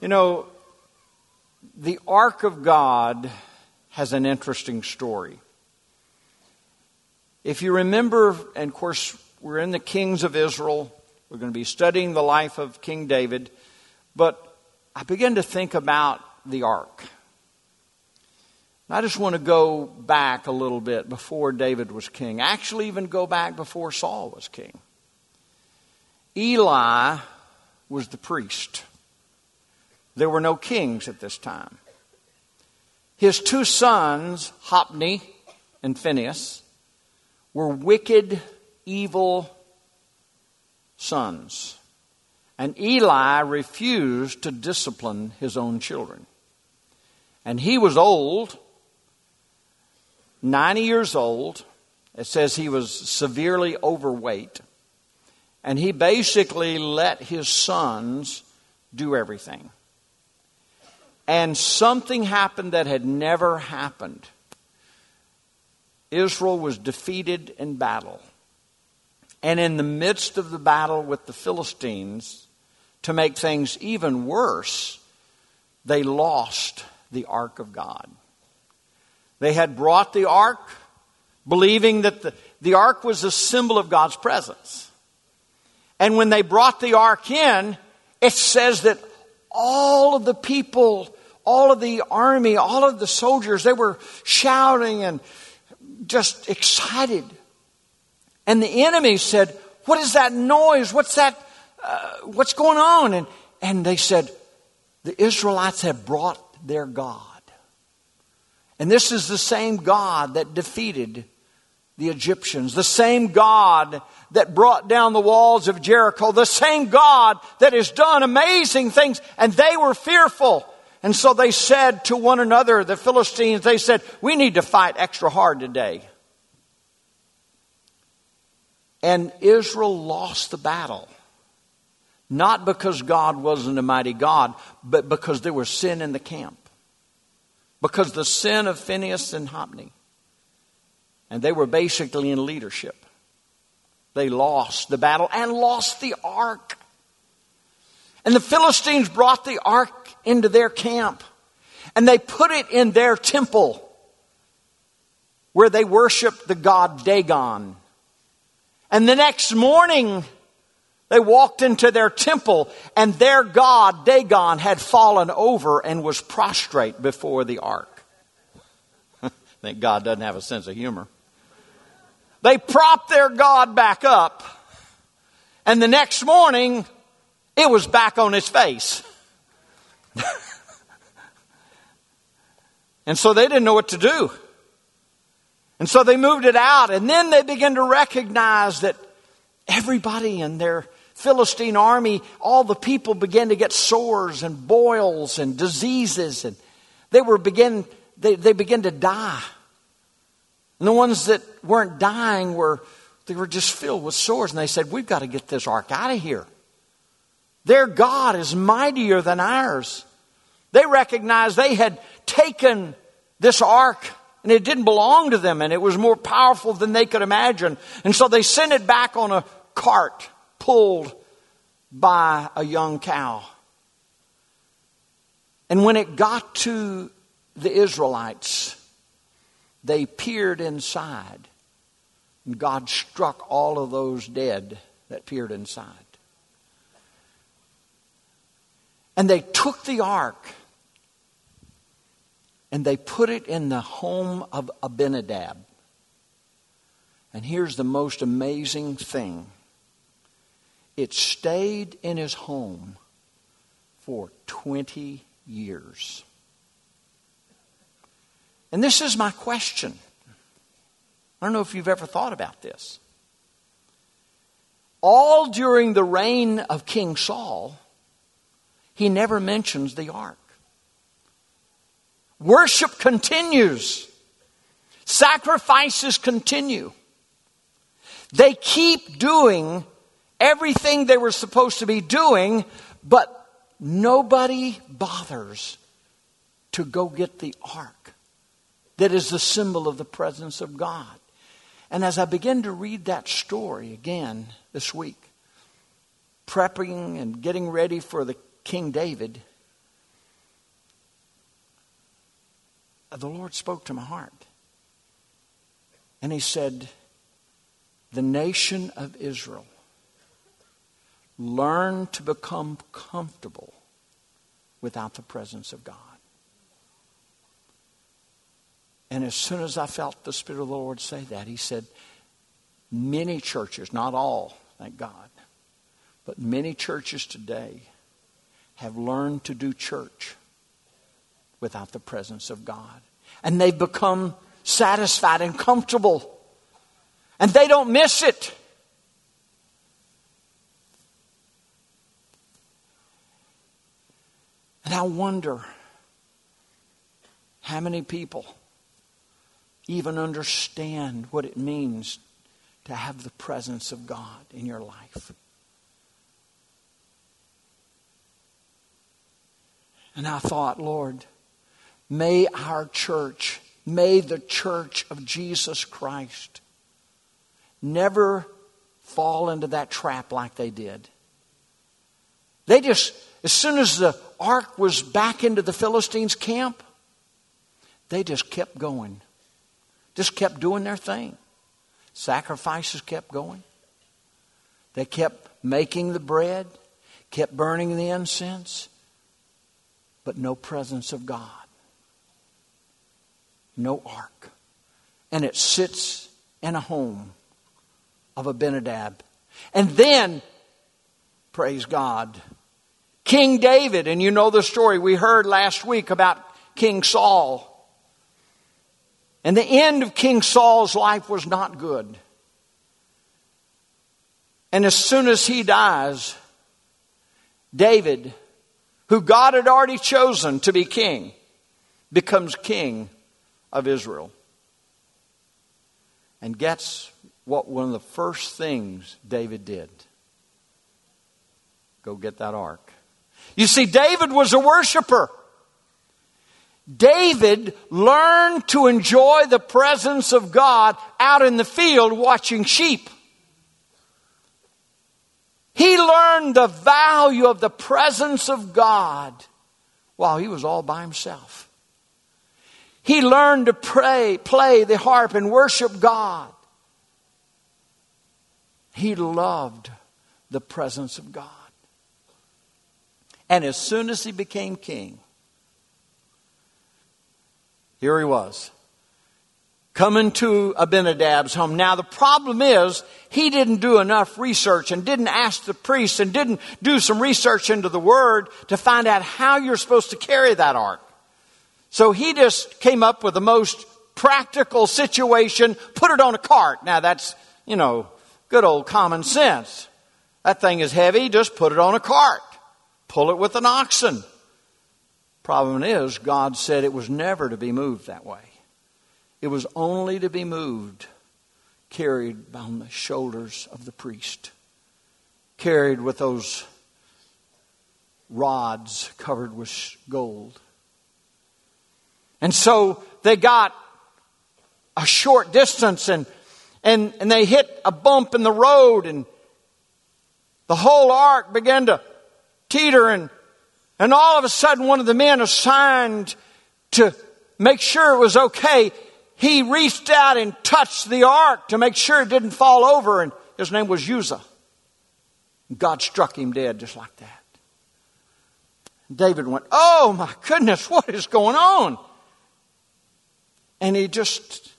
You know, the Ark of God has an interesting story. If you remember, and of course, we're in the Kings of Israel, we're going to be studying the life of King David, but I began to think about the Ark. I just want to go back a little bit before David was king. Actually, even go back before Saul was king. Eli was the priest. There were no kings at this time. His two sons, Hophni and Phinehas, were wicked, evil sons. And Eli refused to discipline his own children. And he was old, 90 years old. It says he was severely overweight. And he basically let his sons do everything. And something happened that had never happened. Israel was defeated in battle. And in the midst of the battle with the Philistines, to make things even worse, they lost the ark of God. They had brought the ark, believing that the, the ark was a symbol of God's presence. And when they brought the ark in, it says that all of the people all of the army, all of the soldiers, they were shouting and just excited. And the enemy said, What is that noise? What's that? Uh, what's going on? And, and they said, The Israelites have brought their God. And this is the same God that defeated the Egyptians, the same God that brought down the walls of Jericho, the same God that has done amazing things, and they were fearful. And so they said to one another, the Philistines, they said, We need to fight extra hard today. And Israel lost the battle. Not because God wasn't a mighty God, but because there was sin in the camp. Because the sin of Phinehas and Hophni. And they were basically in leadership. They lost the battle and lost the ark. And the Philistines brought the ark into their camp and they put it in their temple where they worshiped the god Dagon. And the next morning, they walked into their temple and their god Dagon had fallen over and was prostrate before the ark. Thank God doesn't have a sense of humor. They propped their God back up, and the next morning, it was back on its face. And so they didn't know what to do. And so they moved it out, and then they began to recognize that everybody in their Philistine army, all the people began to get sores and boils and diseases, and they were begin they, they began to die. And the ones that weren't dying were they were just filled with sores, and they said, We've got to get this ark out of here. Their God is mightier than ours. They recognized they had taken this ark and it didn't belong to them and it was more powerful than they could imagine. And so they sent it back on a cart pulled by a young cow. And when it got to the Israelites, they peered inside. And God struck all of those dead that peered inside. And they took the ark and they put it in the home of Abinadab. And here's the most amazing thing it stayed in his home for 20 years. And this is my question. I don't know if you've ever thought about this. All during the reign of King Saul, he never mentions the ark. Worship continues. Sacrifices continue. They keep doing everything they were supposed to be doing, but nobody bothers to go get the ark that is the symbol of the presence of God. And as I begin to read that story again this week, prepping and getting ready for the King David, uh, the Lord spoke to my heart. And he said, The nation of Israel, learn to become comfortable without the presence of God. And as soon as I felt the Spirit of the Lord say that, he said, Many churches, not all, thank God, but many churches today have learned to do church without the presence of God. And they've become satisfied and comfortable. And they don't miss it. And I wonder how many people even understand what it means to have the presence of God in your life. And I thought, Lord, may our church, may the church of Jesus Christ never fall into that trap like they did. They just, as soon as the ark was back into the Philistines' camp, they just kept going, just kept doing their thing. Sacrifices kept going. They kept making the bread, kept burning the incense, but no presence of God. No ark. And it sits in a home of Abinadab. And then, praise God, King David, and you know the story we heard last week about King Saul. And the end of King Saul's life was not good. And as soon as he dies, David, who God had already chosen to be king, becomes king of Israel. And gets what one of the first things David did go get that ark. You see, David was a worshiper. David learned to enjoy the presence of God out in the field watching sheep. He learned the value of the presence of God while he was all by himself. He learned to pray, play the harp, and worship God. He loved the presence of God. And as soon as he became king, here he was, coming to Abinadab's home. Now, the problem is, he didn't do enough research and didn't ask the priest and didn't do some research into the word to find out how you're supposed to carry that ark. So he just came up with the most practical situation, put it on a cart. Now, that's, you know, good old common sense. That thing is heavy, just put it on a cart. Pull it with an oxen. Problem is, God said it was never to be moved that way. It was only to be moved, carried on the shoulders of the priest, carried with those rods covered with gold. And so they got a short distance and, and, and they hit a bump in the road and the whole ark began to teeter and and all of a sudden, one of the men assigned to make sure it was okay, he reached out and touched the ark to make sure it didn't fall over, and his name was Uzzah. God struck him dead just like that. David went, Oh my goodness, what is going on? And he just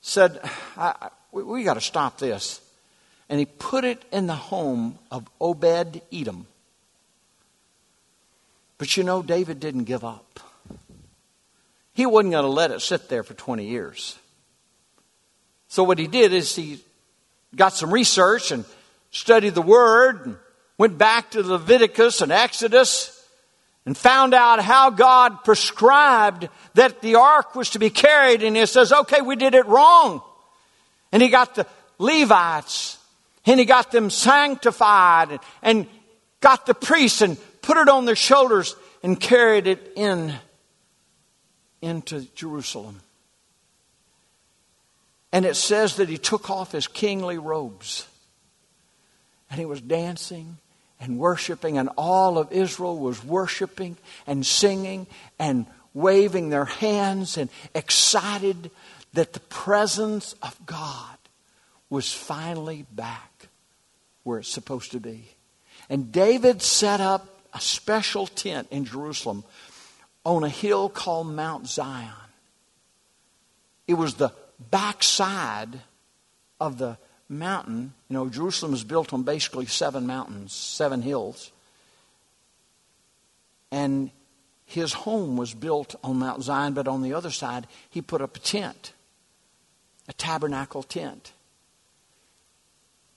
said, We, we got to stop this. And he put it in the home of Obed Edom. But you know, David didn't give up. He wasn't going to let it sit there for 20 years. So what he did is he got some research and studied the Word and went back to Leviticus and Exodus and found out how God prescribed that the ark was to be carried. And he says, okay, we did it wrong. And he got the Levites and he got them sanctified and, and got the priests and put it on their shoulders, and carried it in into Jerusalem. And it says that he took off his kingly robes and he was dancing and worshiping, and all of Israel was worshiping and singing and waving their hands and excited that the presence of God was finally back where it's supposed to be. And David set up a special tent in Jerusalem on a hill called Mount Zion. It was the backside of the mountain. You know, Jerusalem is built on basically seven mountains, seven hills. And his home was built on Mount Zion, but on the other side, he put up a tent, a tabernacle tent.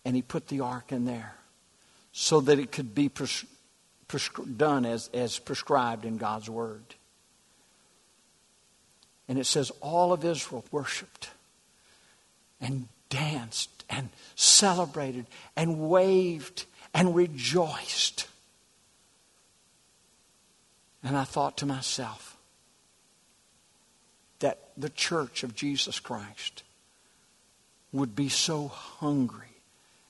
And he put the ark in there so that it could be pres- pres- done as, as prescribed in God's word. And it says, all of Israel worshiped and danced and celebrated and waved and rejoiced. And I thought to myself that the church of Jesus Christ would be so hungry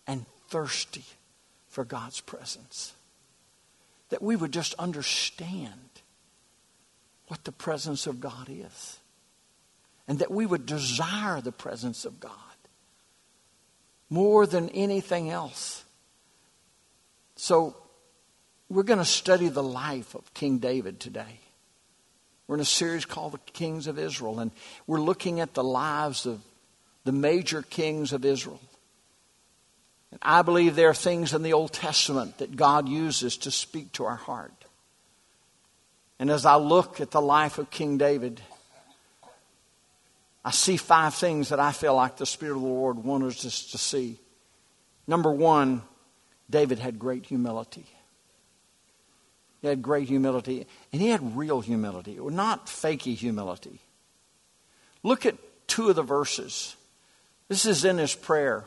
and thirsty for God's presence that we would just understand what the presence of God is and that we would desire the presence of God more than anything else. So, we're going to study the life of King David today. We're in a series called The Kings of Israel, and we're looking at the lives of the major kings of Israel. And I believe there are things in the Old Testament that God uses to speak to our heart. And as I look at the life of King David, I see five things that I feel like the Spirit of the Lord wants us to see. Number one, David had great humility. He had great humility, and he had real humility, not fakey humility. Look at two of the verses. This is in his prayer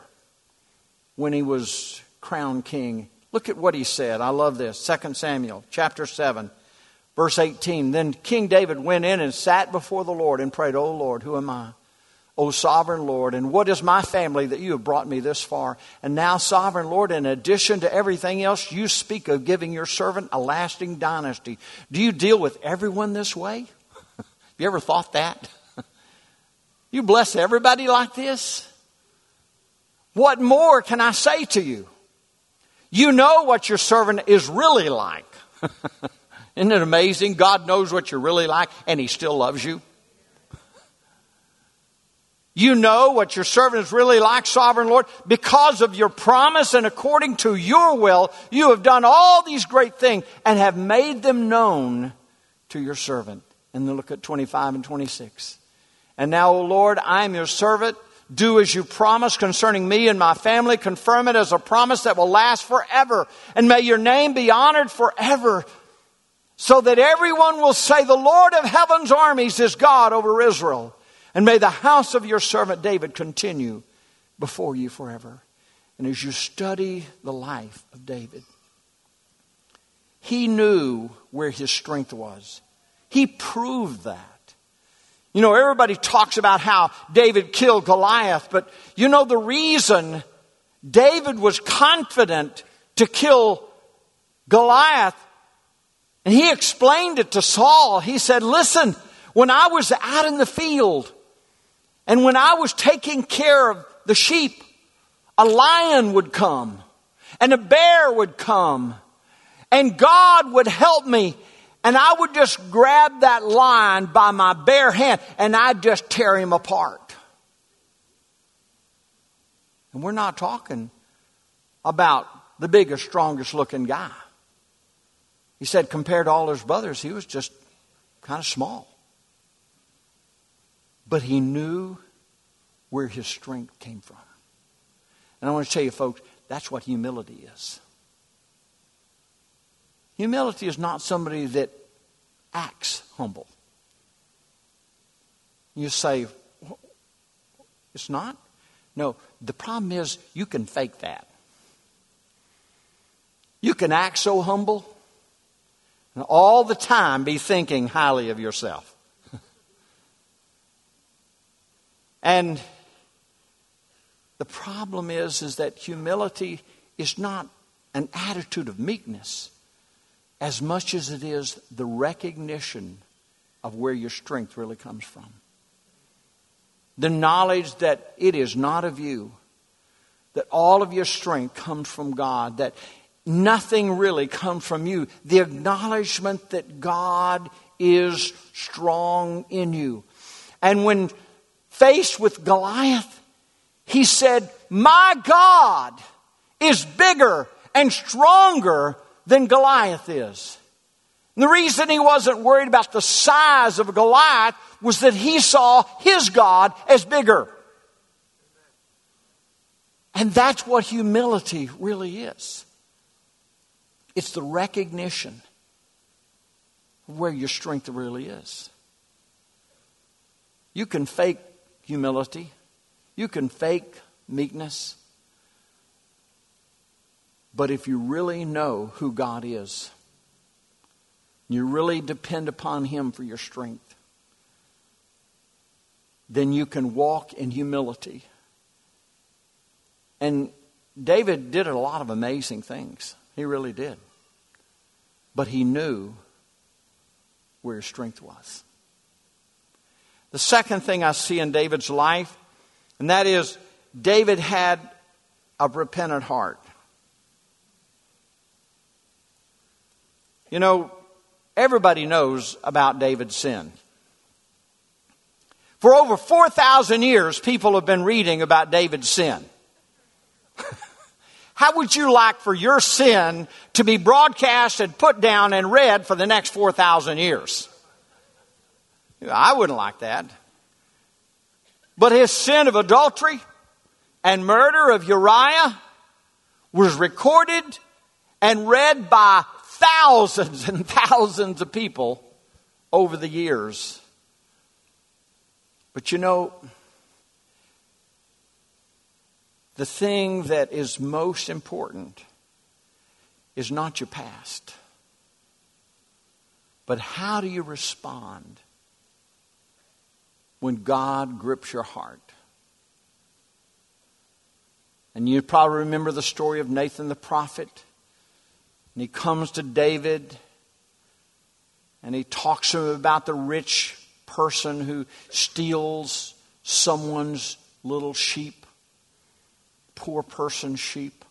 when he was crowned king. Look at what he said. I love this. 2 Samuel chapter 7 Verse 18 Then King David went in and sat before the Lord and prayed, O Lord, who am I? O sovereign Lord, and what is my family that you have brought me this far? And now, sovereign Lord, in addition to everything else, you speak of giving your servant a lasting dynasty. Do you deal with everyone this way? Have you ever thought that? you bless everybody like this? What more can I say to you? You know what your servant is really like. Isn't it amazing? God knows what you're really like, and He still loves you. You know what your servant is really like, sovereign Lord, because of your promise and according to your will, you have done all these great things and have made them known to your servant. And then look at 25 and 26. And now, O Lord, I am your servant. Do as you promised concerning me and my family. Confirm it as a promise that will last forever. And may your name be honored forever so that everyone will say, The Lord of heaven's armies is God over Israel. And may the house of your servant David continue before you forever. And as you study the life of David, he knew where his strength was. He proved that. You know, everybody talks about how David killed Goliath, but you know the reason David was confident to kill Goliath and he explained it to Saul. He said, Listen, when I was out in the field and when I was taking care of the sheep, a lion would come and a bear would come and God would help me and I would just grab that lion by my bare hand and I'd just tear him apart. And we're not talking about the biggest, strongest looking guy. He said, compared to all his brothers, he was just kind of small. But he knew where his strength came from. And I want to tell you, folks, that's what humility is. Humility is not somebody that acts humble. You say, it's not? No, the problem is you can fake that. You can act so humble, and all the time be thinking highly of yourself. and the problem is is that humility is not an attitude of meekness as much as it is the recognition of where your strength really comes from. The knowledge that it is not of you, that all of your strength comes from God, that nothing really comes from you. The acknowledgement that God is strong in you. And when faced with Goliath, he said, My God is bigger and stronger than Goliath is. And the reason he wasn't worried about the size of Goliath was that he saw his God as bigger. And that's what humility really is it's the recognition of where your strength really is. You can fake humility, you can fake meekness. But if you really know who God is, you really depend upon Him for your strength, then you can walk in humility. And David did a lot of amazing things. He really did. But he knew where his strength was. The second thing I see in David's life, and that is David had a repentant heart. You know, everybody knows about David's sin. For over 4,000 years, people have been reading about David's sin. How would you like for your sin to be broadcast and put down and read for the next 4,000 years? I wouldn't like that. But his sin of adultery and murder of Uriah was recorded and read by thousands and thousands of people over the years. But you know, the thing that is most important is not your past, but how do you respond when God grips your heart? And you probably remember the story of Nathan the prophet. And he comes to David and he talks to him about the rich person who steals someone's little sheep poor person sheep.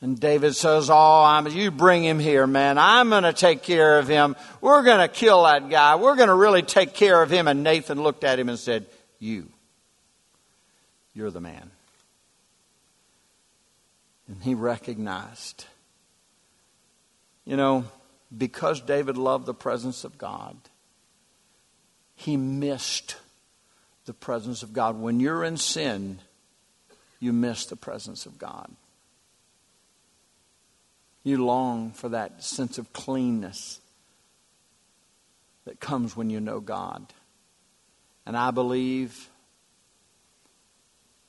And David says, Oh, I'm, you bring him here, man. I'm going to take care of him. We're going to kill that guy. We're going to really take care of him. And Nathan looked at him and said, You. You're the man. And he recognized, you know, because David loved the presence of God, he missed the presence of God. When you're in sin, you miss the presence of God. You long for that sense of cleanness that comes when you know God. And I believe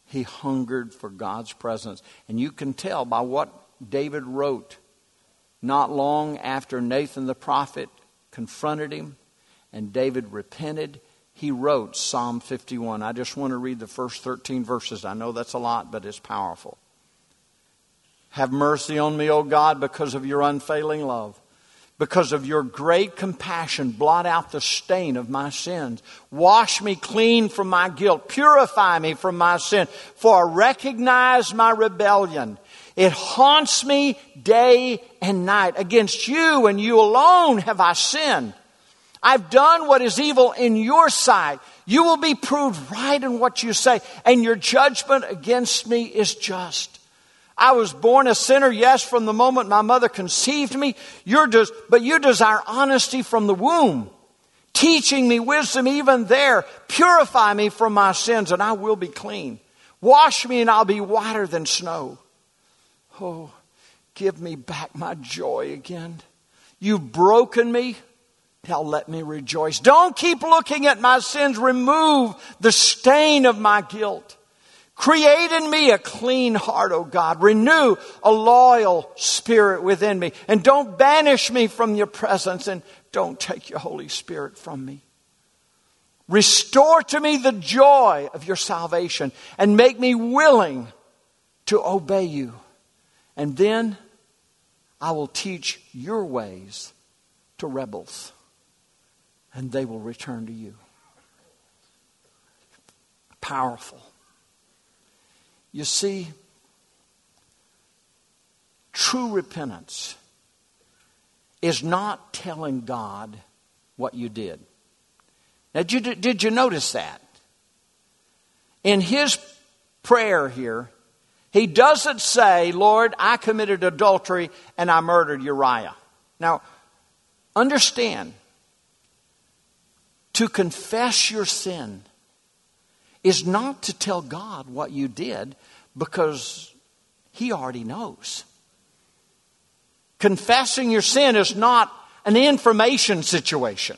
he hungered for God's presence. And you can tell by what David wrote not long after Nathan the prophet confronted him and David repented he wrote Psalm 51. I just want to read the first 13 verses. I know that's a lot, but it's powerful. Have mercy on me, O God, because of your unfailing love. Because of your great compassion, blot out the stain of my sins. Wash me clean from my guilt. Purify me from my sin. For I recognize my rebellion. It haunts me day and night. Against you and you alone have I sinned. I've done what is evil in your sight. You will be proved right in what you say, and your judgment against me is just. I was born a sinner, yes, from the moment my mother conceived me. You're des- but you desire honesty from the womb, teaching me wisdom even there. Purify me from my sins, and I will be clean. Wash me, and I'll be whiter than snow. Oh, give me back my joy again. You've broken me now let me rejoice. Don't keep looking at my sins. Remove the stain of my guilt. Create in me a clean heart, O God. Renew a loyal spirit within me. And don't banish me from your presence and don't take your Holy Spirit from me. Restore to me the joy of your salvation and make me willing to obey you. And then I will teach your ways to rebels. And they will return to you. Powerful. You see, true repentance is not telling God what you did. Now, did you, did you notice that? In his prayer here, he doesn't say, Lord, I committed adultery and I murdered Uriah. Now, understand, to confess your sin is not to tell God what you did because He already knows. Confessing your sin is not an information situation.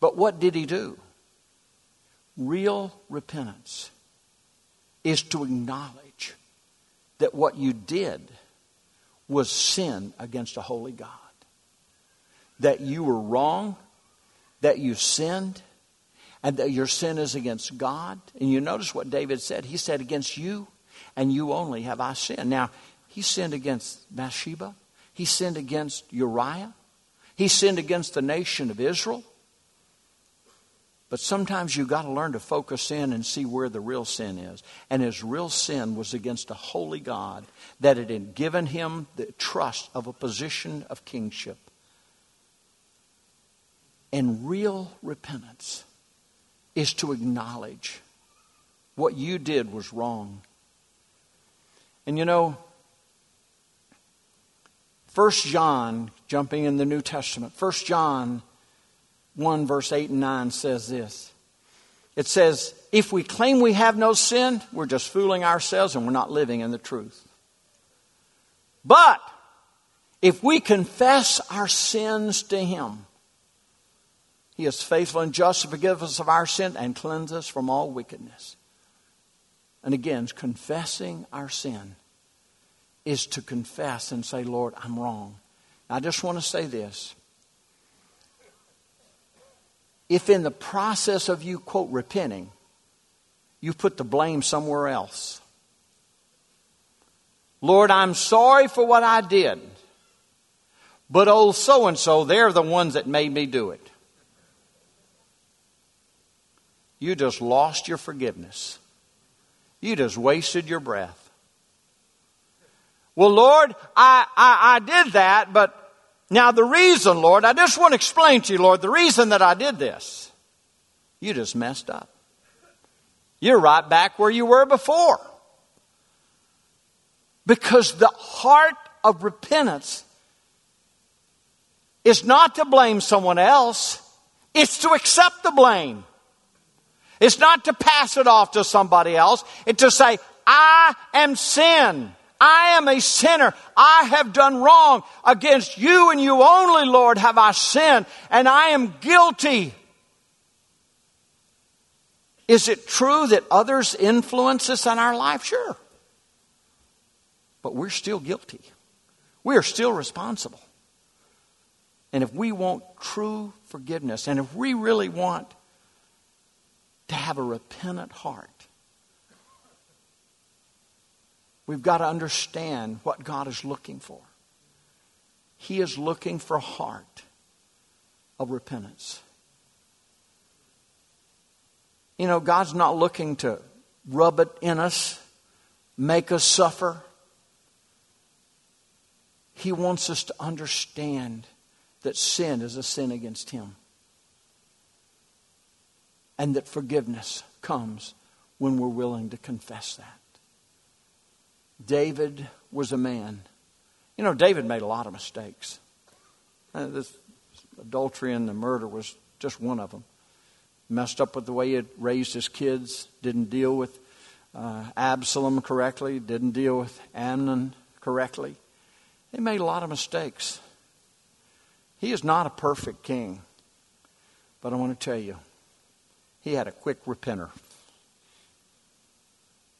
But what did He do? Real repentance is to acknowledge that what you did was sin against a holy God. That you were wrong, that you sinned, and that your sin is against God. And you notice what David said. He said, Against you and you only have I sinned. Now, he sinned against Bathsheba, he sinned against Uriah, he sinned against the nation of Israel. But sometimes you've got to learn to focus in and see where the real sin is. And his real sin was against a holy God that had given him the trust of a position of kingship. And real repentance is to acknowledge what you did was wrong. And you know, First John, jumping in the New Testament, First John 1, verse 8 and 9 says this. It says, If we claim we have no sin, we're just fooling ourselves and we're not living in the truth. But if we confess our sins to Him, He is faithful and just to forgive us of our sin and cleanse us from all wickedness. And again, confessing our sin is to confess and say, Lord, I'm wrong. I just want to say this if in the process of you, quote, repenting, you put the blame somewhere else. Lord, I'm sorry for what I did, but oh, old so and so, they're the ones that made me do it. You just lost your forgiveness. You just wasted your breath. Well, Lord, I, I, I did that, but now, the reason, Lord, I just want to explain to you, Lord, the reason that I did this. You just messed up. You're right back where you were before. Because the heart of repentance is not to blame someone else, it's to accept the blame. It's not to pass it off to somebody else, it's to say, I am sin. I am a sinner. I have done wrong. Against you and you only, Lord, have I sinned, and I am guilty. Is it true that others influence us in our life? Sure. But we're still guilty. We are still responsible. And if we want true forgiveness, and if we really want to have a repentant heart, We've got to understand what God is looking for. He is looking for a heart of repentance. You know, God's not looking to rub it in us, make us suffer. He wants us to understand that sin is a sin against Him. And that forgiveness comes when we're willing to confess that. David was a man. You know, David made a lot of mistakes. Uh, this adultery and the murder was just one of them. Messed up with the way he raised his kids, didn't deal with uh, Absalom correctly, didn't deal with Amnon correctly. He made a lot of mistakes. He is not a perfect king. But I want to tell you, he had a quick repenter.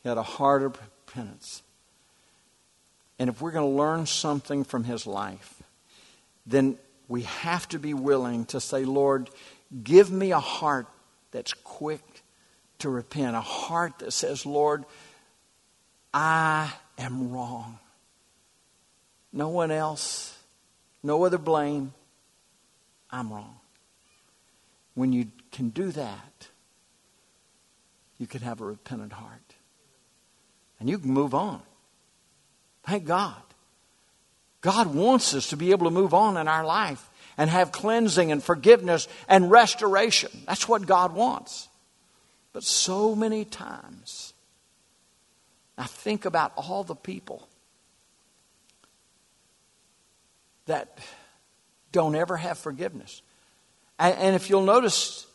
He had a heart of repentance. And if we're going to learn something from his life, then we have to be willing to say, Lord, give me a heart that's quick to repent, a heart that says, Lord, I am wrong. No one else, no other blame. I'm wrong. When you can do that, you can have a repentant heart. And you can move on. Thank God. God wants us to be able to move on in our life and have cleansing and forgiveness and restoration. That's what God wants. But so many times, I think about all the people that don't ever have forgiveness. And, if you'll notice,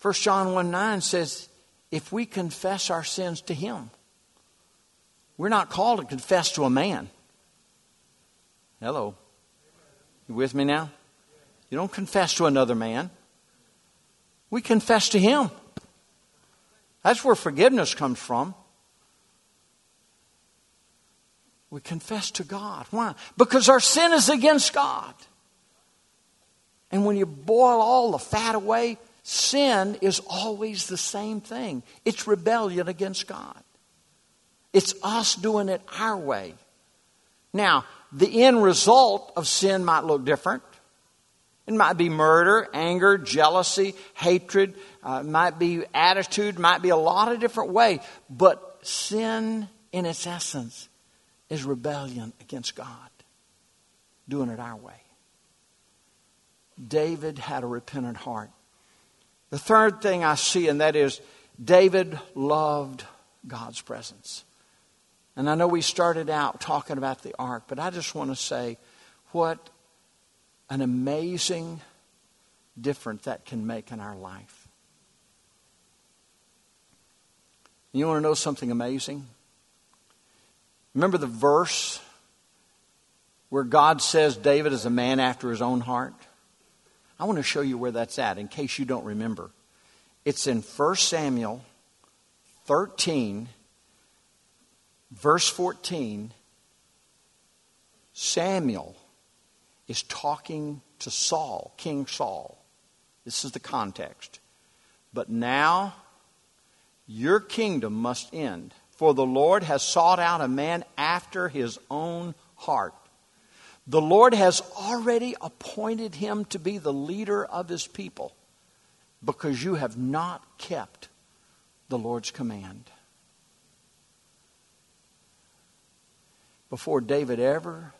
1 John 1 9 says, if we confess our sins to Him, we're not called to confess to a man. Hello. You with me now? You don't confess to another man. We confess to Him. That's where forgiveness comes from. We confess to God. Why? Because our sin is against God. And when you boil all the fat away, sin is always the same thing it's rebellion against God. It's us doing it our way. Now, the end result of sin might look different. It might be murder, anger, jealousy, hatred, uh, might be attitude, might be a lot of different ways. But sin, in its essence, is rebellion against God, doing it our way. David had a repentant heart. The third thing I see, and that is David loved God's presence. And I know we started out talking about the ark, but I just want to say what an amazing difference that can make in our life. You want to know something amazing? Remember the verse where God says David is a man after his own heart? I want to show you where that's at in case you don't remember. It's in 1 Samuel 13, verse 14. Samuel is talking to Saul, King Saul. This is the context. But now your kingdom must end. For the Lord has sought out a man after his own heart. The Lord has already appointed him to be the leader of his people because you have not kept the Lord's command. Before David ever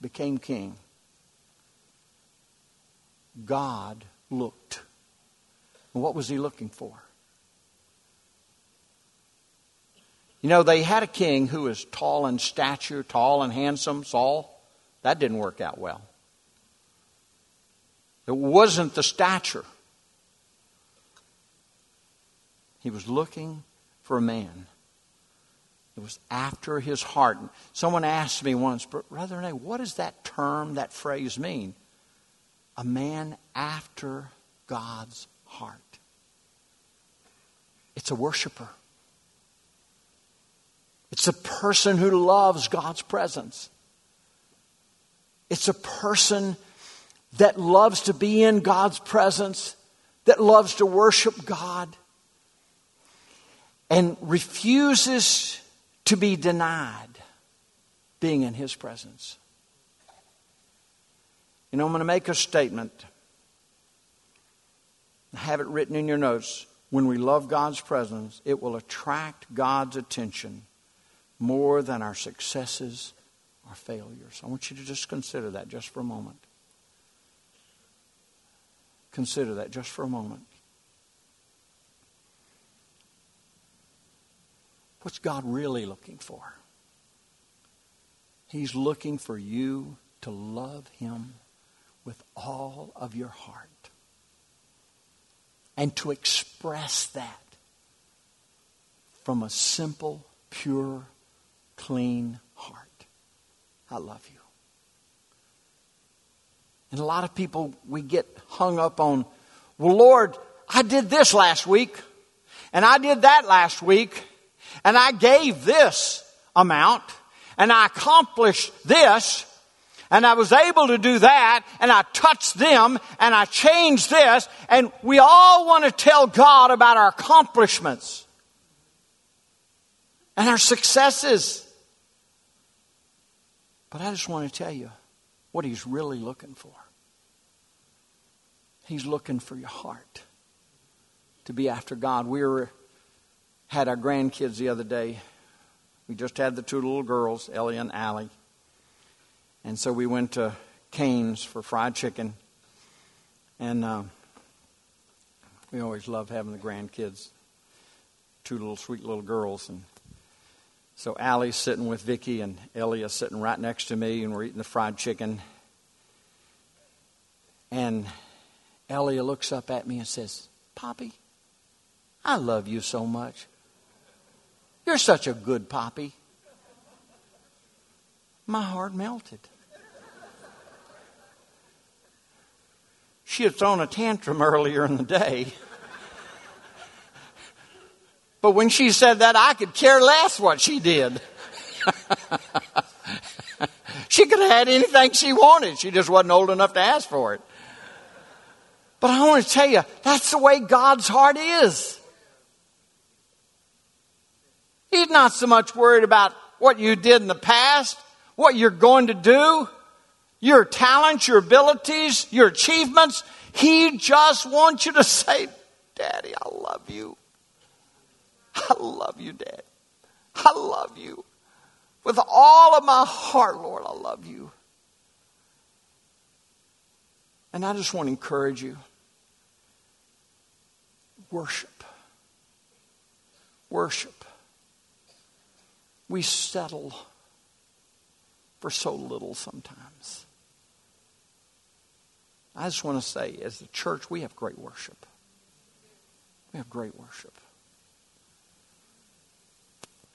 became king, God looked. And what was he looking for? You know, they had a king who was tall in stature, tall and handsome, Saul. That didn't work out well. It wasn't the stature. He was looking for a man. It was after his heart. Someone asked me once, Brother Renee, what does that term, that phrase mean? A man after God's heart. It's a worshiper. It's a person who loves God's presence. It's a person that loves to be in God's presence, that loves to worship God, and refuses to be denied being in His presence. You know, I'm going to make a statement. Have it written in your notes. When we love God's presence, it will attract God's attention more than our successes or failures. I want you to just consider that just for a moment. Consider that just for a moment. What's God really looking for? He's looking for you to love Him with all of your heart and to express that from a simple, pure clean. I love you. And a lot of people, we get hung up on, well, Lord, I did this last week, and I did that last week, and I gave this amount, and I accomplished this, and I was able to do that, and I touched them, and I changed this, and we all want to tell God about our accomplishments and our successes. But I just want to tell you what he's really looking for. He's looking for your heart. to be after God. We were, had our grandkids the other day. We just had the two little girls, Ellie and Allie. And so we went to Cane's for fried chicken. And uh, we always love having the grandkids, two little sweet little girls. And so Allie's sitting with Vicky, and Ellie sitting right next to me, and we're eating the fried chicken. And Ellie looks up at me and says, Poppy, I love you so much. You're such a good Poppy. My heart melted. She had thrown a tantrum earlier in the day. But when she said that, I could care less what she did. she could have had anything she wanted. She just wasn't old enough to ask for it. But I want to tell you, that's the way God's heart is. He's not so much worried about what you did in the past, what you're going to do your talents, your abilities, your achievements. He just wants you to say, Daddy, I love you. I love you, Dad. I love you. With all of my heart, Lord, I love you. And I just want to encourage you worship. Worship. We settle for so little sometimes. I just want to say, as the church, we have great worship. We have great worship.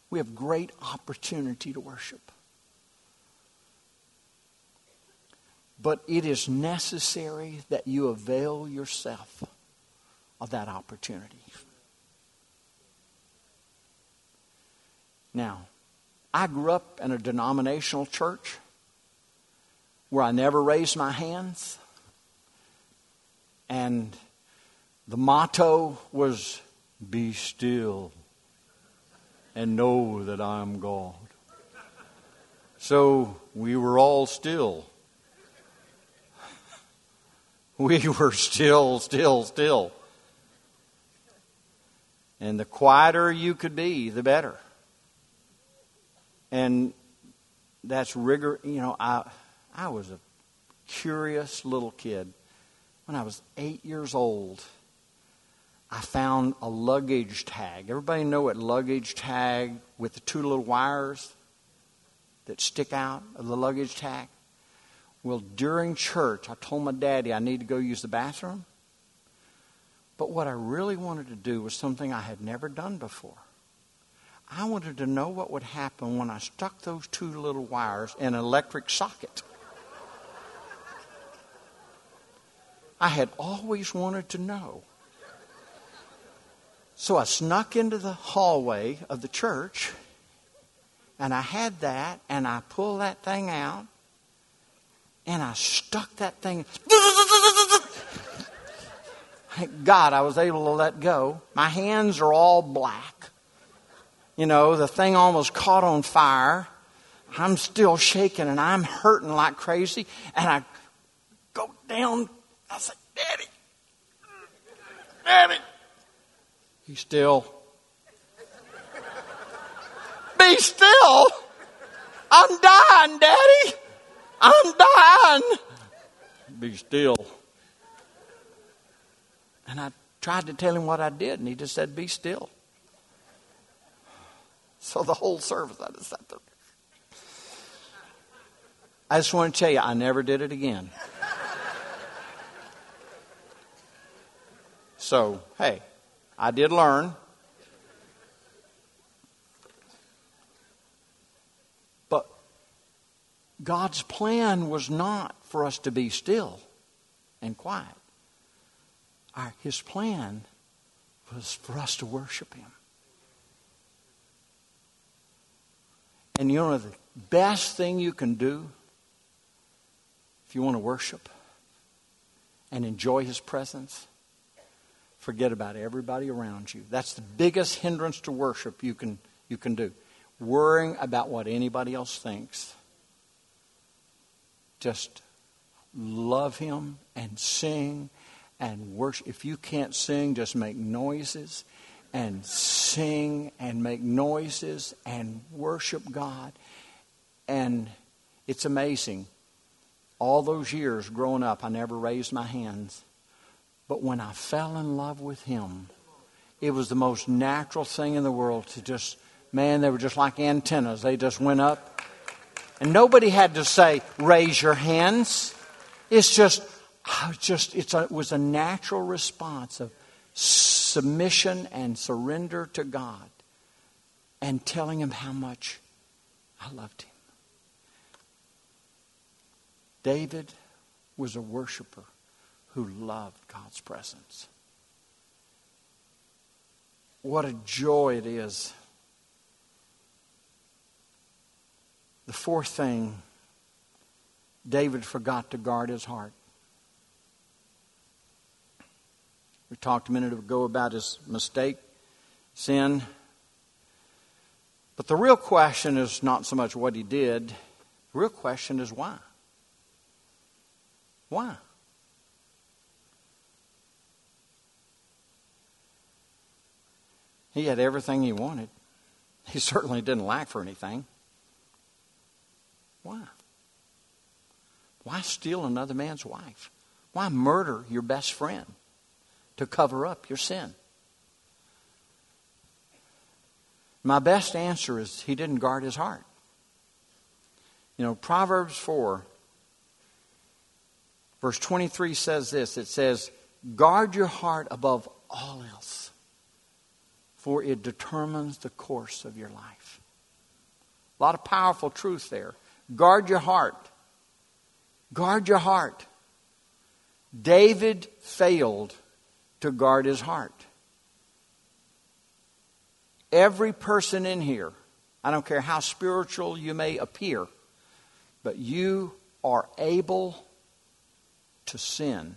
We have great opportunity to worship. But it is necessary that you avail yourself of that opportunity. Now, I grew up in a denominational church where I never raised my hands. And the motto was, Be still and know that I am God. So we were all still. We were still, still, still. And the quieter you could be, the better. And that's rigor. You know, I, I was a curious little kid when I was eight years old, I found a luggage tag. Everybody know what luggage tag with the two little wires that stick out of the luggage tag? Well, during church, I told my daddy I need to go use the bathroom. But what I really wanted to do was something I had never done before. I wanted to know what would happen when I stuck those two little wires in an electric socket. I had always wanted to know. So I snuck into the hallway of the church, and I had that, and I pulled that thing out, and I stuck that thing. Thank God I was able to let go. My hands are all black. You know, the thing almost caught on fire. I'm still shaking and I'm hurting like crazy. And I go down I said, Daddy, Daddy. He's still. Be still. I'm dying, Daddy. I'm dying. Be still. And I tried to tell him what I did, and he just said, Be still. So the whole service, I just sat there. I just want to tell you, I never did it again. So, hey, I did learn. But God's plan was not for us to be still and quiet. Our, his plan was for us to worship Him. And you know the best thing you can do if you want to worship and enjoy His presence forget about everybody around you. That's the biggest hindrance to worship you can, you can do. Worrying about what anybody else thinks. Just love Him and sing and worship. If you can't sing, just make noises and sing and make noises and worship God. And it's amazing. All those years growing up, I never raised my hands. But when I fell in love with Him, it was the most natural thing in the world to just, man, they were just like antennas. They just went up. And nobody had to say, raise your hands. It's just, just a, it was a natural response of submission and surrender to God and telling Him how much I loved Him. David was a worshiper who loved God's presence. What a joy it is. The fourth thing, David forgot to guard his heart. We talked a minute ago about his mistake, sin. But the real question is not so much what he did, the real question is why. Why? He had everything he wanted. He certainly didn't lack for anything. Why? Why steal another man's wife? Why murder your best friend to cover up your sin? My best answer is he didn't guard his heart. You know, Proverbs 4, verse 23 says this it says, Guard your heart above all else for it determines the course of your life. A lot of powerful truth there. Guard your heart. Guard your heart. David failed to guard his heart. Every person in here, I don't care how spiritual you may appear, but you are able to sin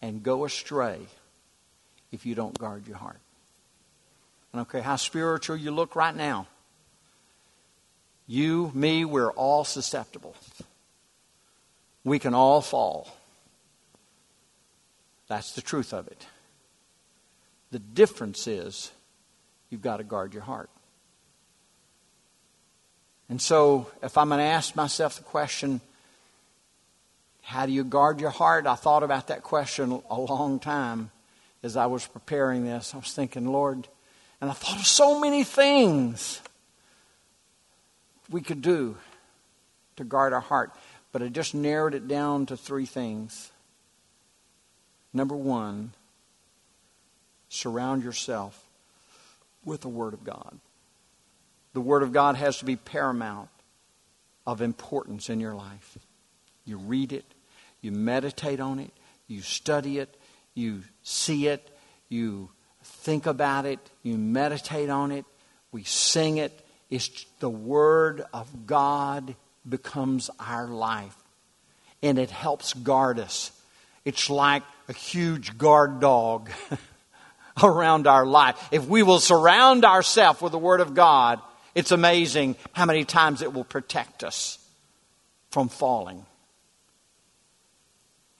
and go astray if you don't guard your heart. I don't care how spiritual you look right now. You, me, we're all susceptible. We can all fall. That's the truth of it. The difference is you've got to guard your heart. And so, if I'm going to ask myself the question, how do you guard your heart? I thought about that question a long time as I was preparing this. I was thinking, Lord, and I thought of so many things we could do to guard our heart. But I just narrowed it down to three things. Number one, surround yourself with the Word of God. The Word of God has to be paramount of importance in your life. You read it, you meditate on it, you study it, you see it, you think about it, you meditate on it, we sing it. It's the Word of God becomes our life. And it helps guard us. It's like a huge guard dog around our life. If we will surround ourselves with the Word of God, it's amazing how many times it will protect us from falling.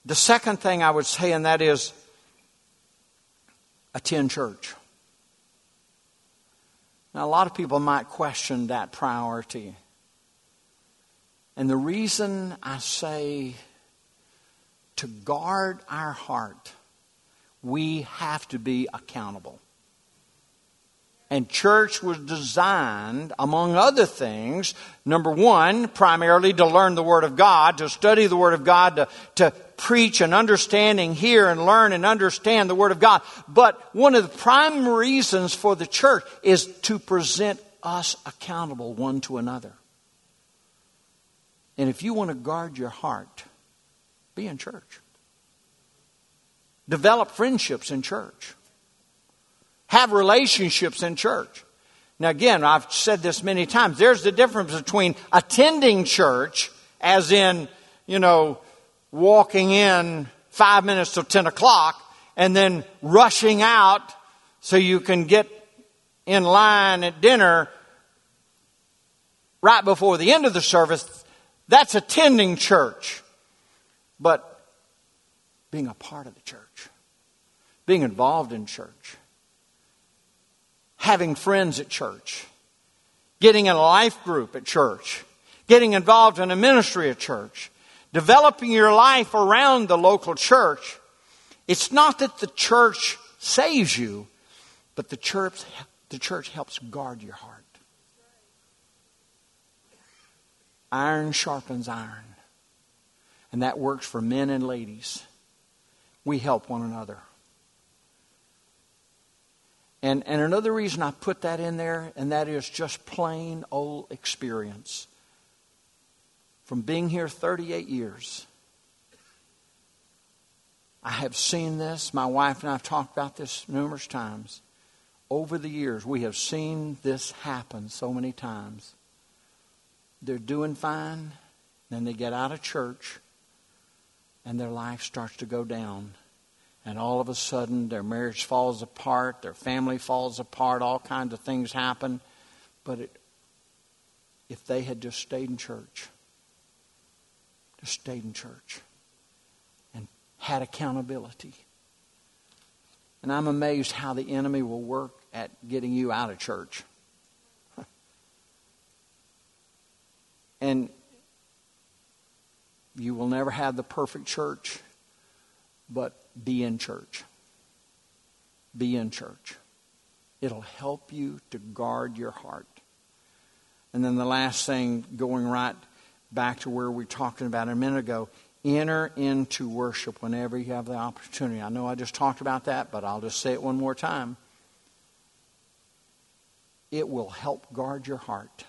The second thing I would say, and that is attend church. Now, a lot of people might question that priority. And the reason I say to guard our heart, we have to be accountable. And church was designed, among other things, number one, primarily to learn the Word of God, to study the Word of God, to, to preach and understanding, hear and learn and understand the Word of God. But one of the prime reasons for the church is to present us accountable one to another. And if you want to guard your heart, be in church. Develop friendships in church have relationships in church. Now, again, I've said this many times. There's the difference between attending church, as in, you know, walking in five minutes till 10 o'clock, and then rushing out so you can get in line at dinner right before the end of the service. That's attending church. But being a part of the church, being involved in church, having friends at church, getting in a life group at church, getting involved in a ministry at church, developing your life around the local church. It's not that the church saves you, but the church, the church helps guard your heart. Iron sharpens iron. And that works for men and ladies. We help one another. And, and another reason I put that in there, and that is just plain old experience. From being here 38 years, I have seen this. My wife and I have talked about this numerous times. Over the years, we have seen this happen so many times. They're doing fine, then they get out of church, and their life starts to go down. And all of a sudden, their marriage falls apart, their family falls apart, all kinds of things happen. But it, if they had just stayed in church, just stayed in church, and had accountability. And I'm amazed how the enemy will work at getting you out of church. and you will never have the perfect church, but be in church. Be in church. It'll help you to guard your heart. And then the last thing, going right back to where we were talking about a minute ago, enter into worship whenever you have the opportunity. I know I just talked about that, but I'll just say it one more time. It will help guard your heart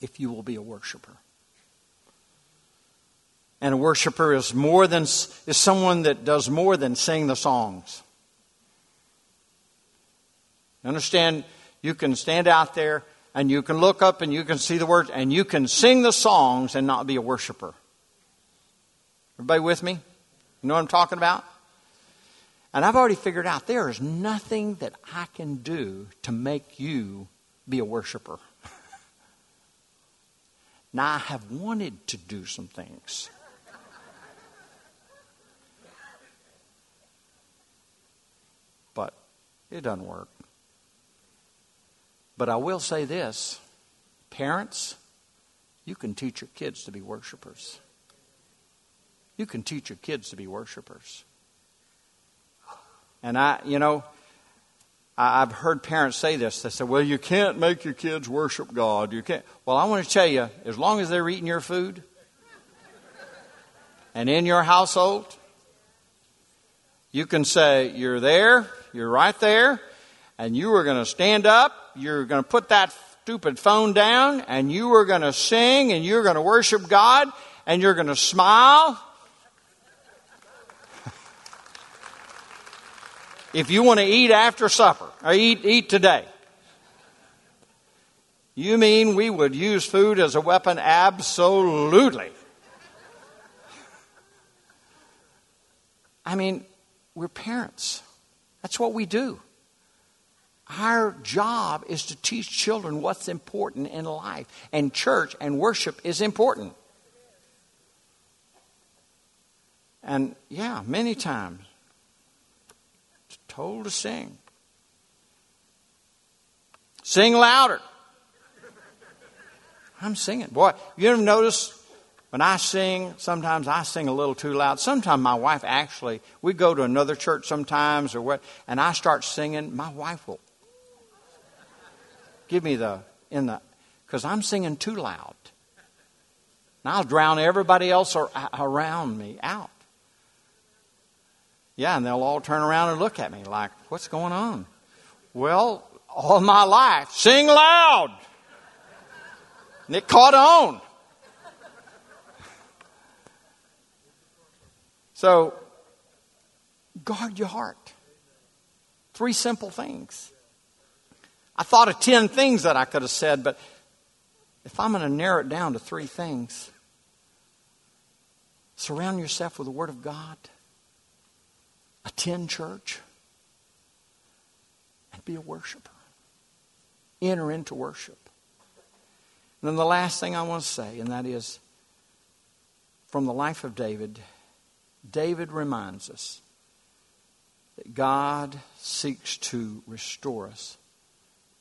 if you will be a worshiper. And a worshiper is more than is someone that does more than sing the songs. Understand, you can stand out there and you can look up and you can see the words and you can sing the songs and not be a worshiper. Everybody with me? You know what I'm talking about? And I've already figured out there is nothing that I can do to make you be a worshiper. now, I have wanted to do some things. It doesn't work. But I will say this parents, you can teach your kids to be worshipers. You can teach your kids to be worshipers. And I, you know, I've heard parents say this. They say, well, you can't make your kids worship God. You can't. Well, I want to tell you, as long as they're eating your food and in your household, you can say, You're there, you're right there, and you are going to stand up, you're going to put that stupid phone down, and you are going to sing, and you're going to worship God, and you're going to smile. if you want to eat after supper, or eat, eat today. You mean we would use food as a weapon? Absolutely. I mean, we're parents. That's what we do. Our job is to teach children what's important in life. And church and worship is important. And yeah, many times, told to sing. Sing louder. I'm singing. Boy, you ever notice when I sing, sometimes I sing a little too loud. Sometimes my wife actually, we go to another church sometimes or what, and I start singing, my wife will give me the, in the, because I'm singing too loud. And I'll drown everybody else around me out. Yeah, and they'll all turn around and look at me like, what's going on? Well, all my life, sing loud. And it caught on. So, guard your heart. Three simple things. I thought of 10 things that I could have said, but if I'm going to narrow it down to three things, surround yourself with the Word of God, attend church, and be a worshiper. Enter into worship. And then the last thing I want to say, and that is from the life of David, David reminds us that God seeks to restore us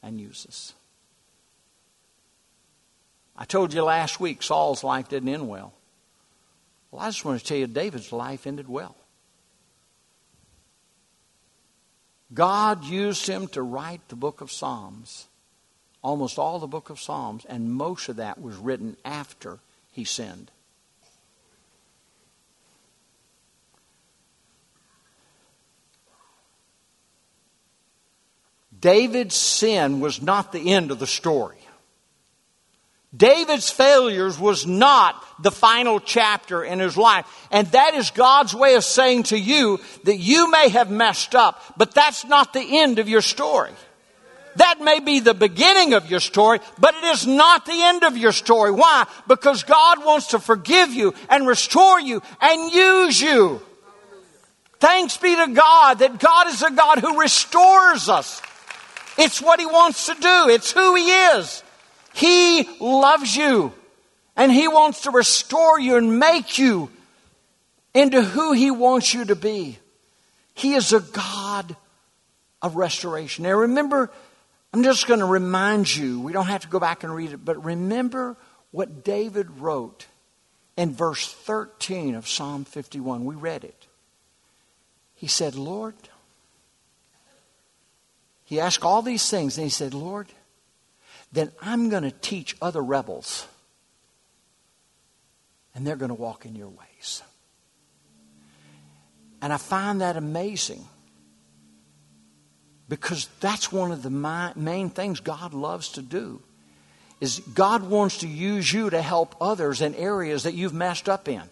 and use us. I told you last week Saul's life didn't end well. Well, I just want to tell you David's life ended well. God used him to write the book of Psalms, almost all the book of Psalms, and most of that was written after he sinned. David's sin was not the end of the story. David's failures was not the final chapter in his life. And that is God's way of saying to you that you may have messed up, but that's not the end of your story. That may be the beginning of your story, but it is not the end of your story. Why? Because God wants to forgive you and restore you and use you. Thanks be to God that God is a God who restores us. It's what He wants to do. It's who He is. He loves you and He wants to restore you and make you into who He wants you to be. He is a God of restoration. Now remember, I'm just going to remind you, we don't have to go back and read it, but remember what David wrote in verse 13 of Psalm 51. We read it. He said, Lord, he asked all these things, and he said, Lord, then I'm going to teach other rebels, and they're going to walk in your ways. And I find that amazing because that's one of the main things God loves to do is God wants to use you to help others in areas that you've messed up in.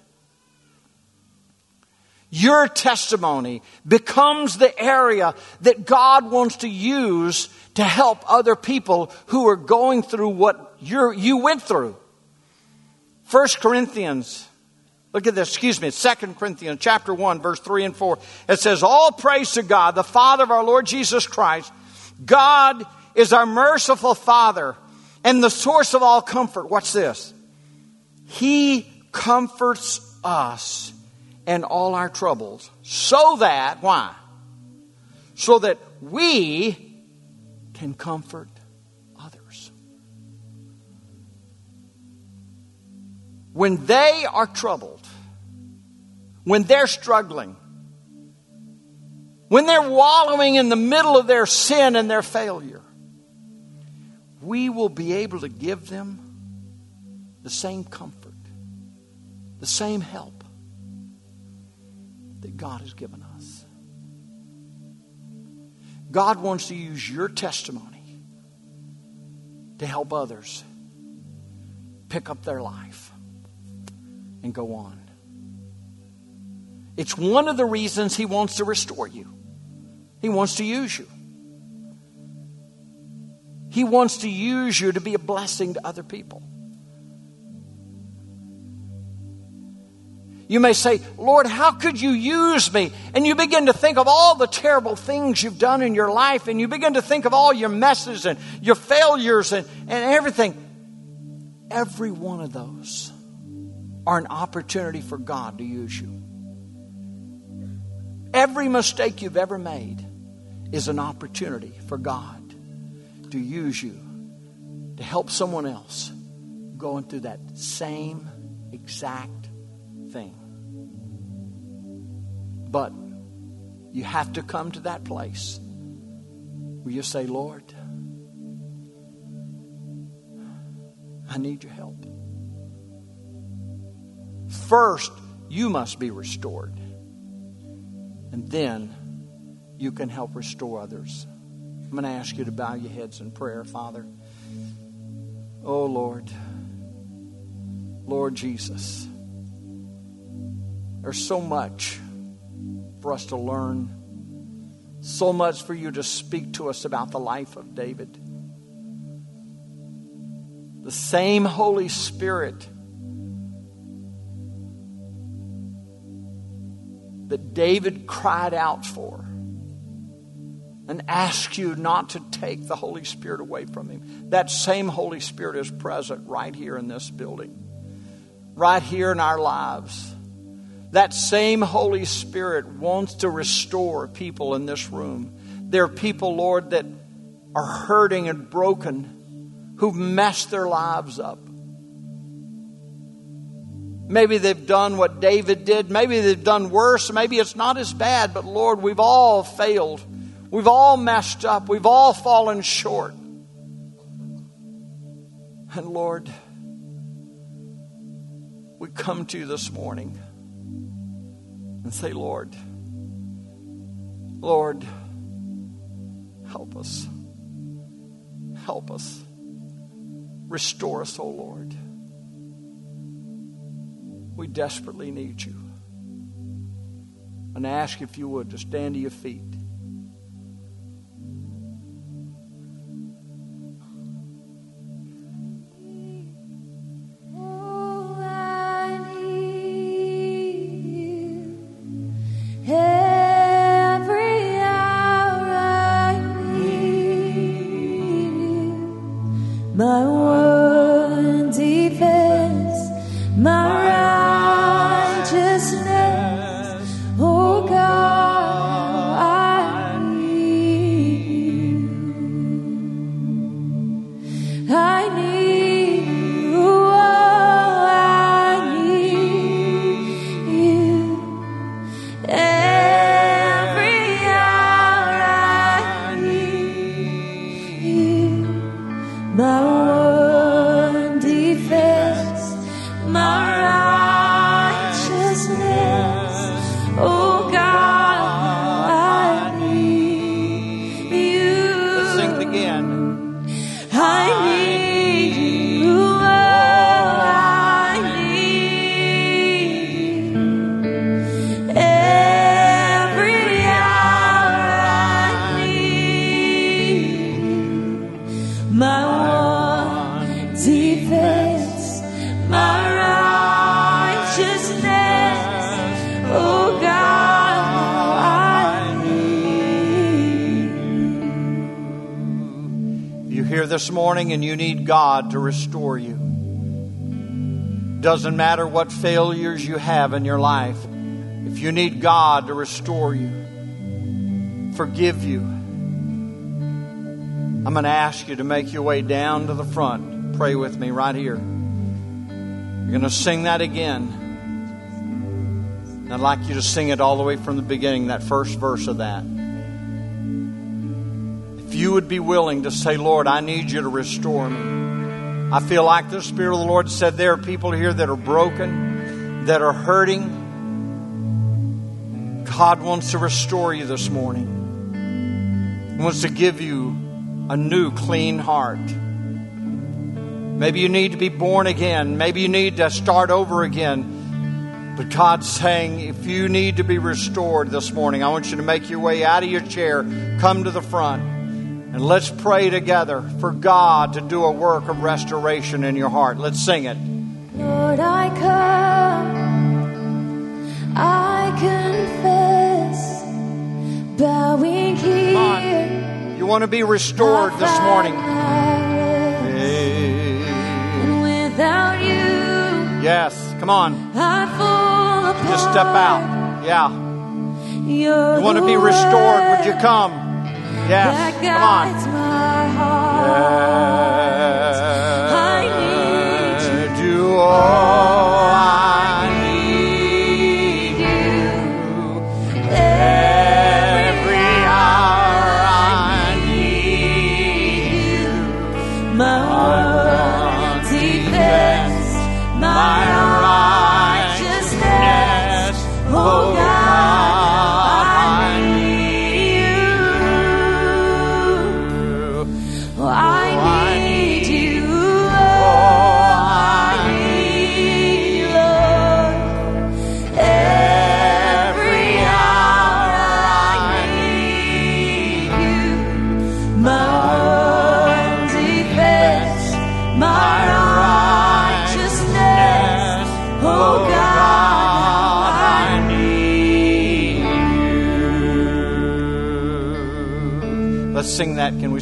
Your testimony becomes the area that God wants to use to help other people who are going through what you went through. 1 Corinthians, look at this, excuse me, 2 Corinthians chapter 1, verse 3 and 4. It says, All praise to God, the Father of our Lord Jesus Christ. God is our merciful Father and the source of all comfort. Watch this. He comforts us and all our troubles, so that, why? So that we can comfort others. When they are troubled, when they're struggling, when they're wallowing in the middle of their sin and their failure, we will be able to give them the same comfort, the same help that God has given us. God wants to use your testimony to help others pick up their life and go on. It's one of the reasons He wants to restore you. He wants to use you. He wants to use you to be a blessing to other people. You may say, Lord, how could you use me? And you begin to think of all the terrible things you've done in your life, and you begin to think of all your messes and your failures and, and everything. Every one of those are an opportunity for God to use you. Every mistake you've ever made is an opportunity for God to use you to help someone else going through that same exact thing. But you have to come to that place where you say, Lord, I need your help. First, you must be restored. And then you can help restore others. I'm going to ask you to bow your heads in prayer, Father. Oh, Lord. Lord Jesus. There's so much for us to learn, so much for you to speak to us about the life of David. The same Holy Spirit that David cried out for and asked you not to take the Holy Spirit away from him. That same Holy Spirit is present right here in this building, right here in our lives. That same Holy Spirit wants to restore people in this room. There are people, Lord, that are hurting and broken, who've messed their lives up. Maybe they've done what David did. Maybe they've done worse. Maybe it's not as bad, but Lord, we've all failed. We've all messed up. We've all fallen short. And Lord, we come to you this morning and say, Lord, Lord, help us. Help us. Restore us, O oh Lord. We desperately need you. And I ask if you would to stand to your feet. This morning and you need God to restore you. Doesn't matter what failures you have in your life, if you need God to restore you, forgive you, I'm going to ask you to make your way down to the front. Pray with me right here. You're going to sing that again. I'd like you to sing it all the way from the beginning, that first verse of that you would be willing to say, Lord, I need you to restore me. I feel like the Spirit of the Lord said there are people here that are broken, that are hurting. God wants to restore you this morning. He wants to give you a new, clean heart. Maybe you need to be born again. Maybe you need to start over again. But God's saying, if you need to be restored this morning, I want you to make your way out of your chair, come to the front. And let's pray together for God to do a work of restoration in your heart. Let's sing it. Lord, I come, I confess, bowing here. Come on. You want to be restored this morning. without you, yes, come on. I fall apart. Just step out. Yeah. you want to be restored? Would you come? Yes. Come on. Yes. I need you.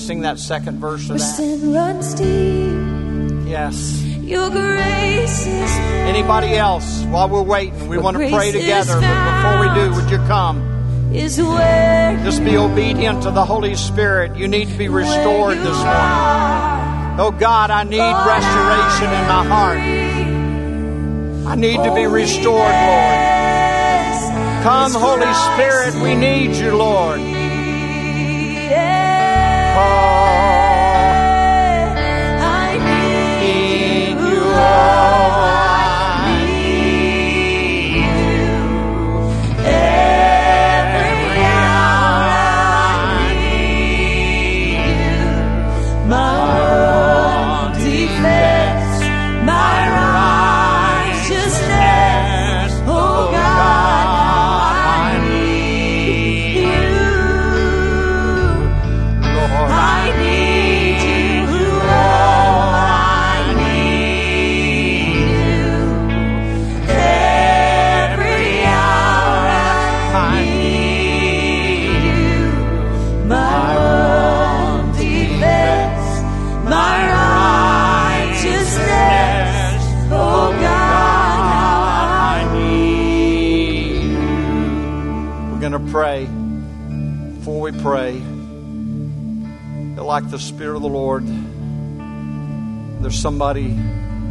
Sing that. Can we sing that second verse of that? Sin runs deep. Yes. Your grace is Anybody else, while we're waiting, we Your want to pray together. But before we do, would you come? is where Just be obedient to the Holy Spirit. You need to be restored this morning. Oh God, I need restoration in my heart. I need to be restored, Lord. Come, Holy Spirit, we need you, Lord. Like the Spirit of the Lord. There's somebody,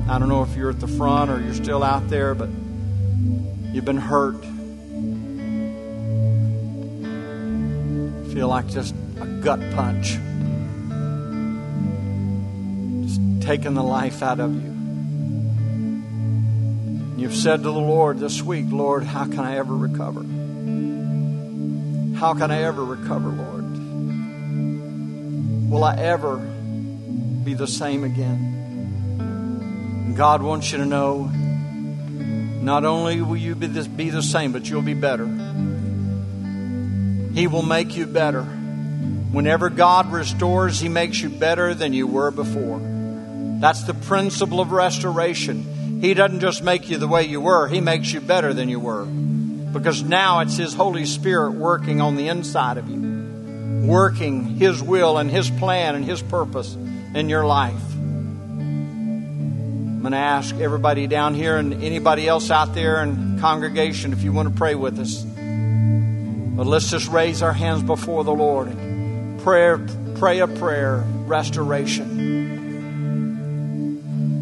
I don't know if you're at the front or you're still out there, but you've been hurt. Feel like just a gut punch. Just taking the life out of you. You've said to the Lord this week, Lord, how can I ever recover? How can I ever recover, Lord? Will I ever be the same again? And God wants you to know not only will you be, this, be the same, but you'll be better. He will make you better. Whenever God restores, He makes you better than you were before. That's the principle of restoration. He doesn't just make you the way you were, He makes you better than you were. Because now it's His Holy Spirit working on the inside of you, working His will and His plan and His purpose in your life. I'm going to ask everybody down here and anybody else out there in congregation if you want to pray with us. But let's just raise our hands before the Lord and prayer, pray a prayer, restoration.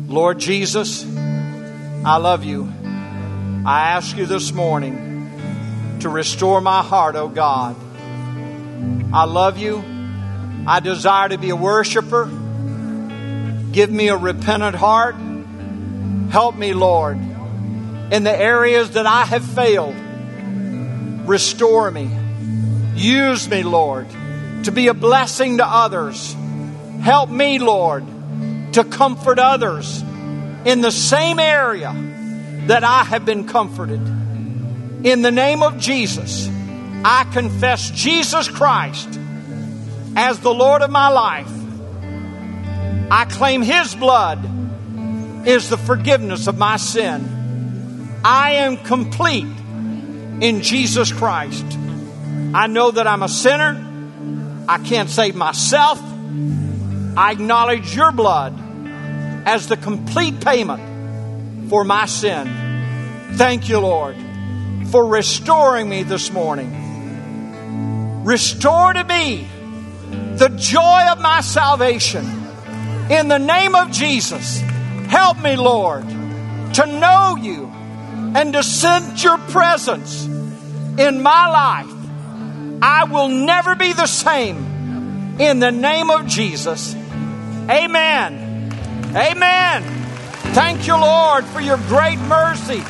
Lord Jesus, I love you. I ask you this morning to restore my heart, oh God. I love you. I desire to be a worshiper. Give me a repentant heart. Help me, Lord, in the areas that I have failed. Restore me. Use me, Lord, to be a blessing to others. Help me, Lord, to comfort others in the same area that I have been comforted. In the name of Jesus, I confess Jesus Christ as the Lord of my life. I claim His blood is the forgiveness of my sin. I am complete in Jesus Christ. I know that I'm a sinner. I can't save myself. I acknowledge your blood as the complete payment for my sin. Thank you, Lord, for restoring me this morning. Restore to me the joy of my salvation. In the name of Jesus, help me, Lord, to know you and to sense your presence in my life. I will never be the same. In the name of Jesus. Amen. Amen. Thank you, Lord, for your great mercy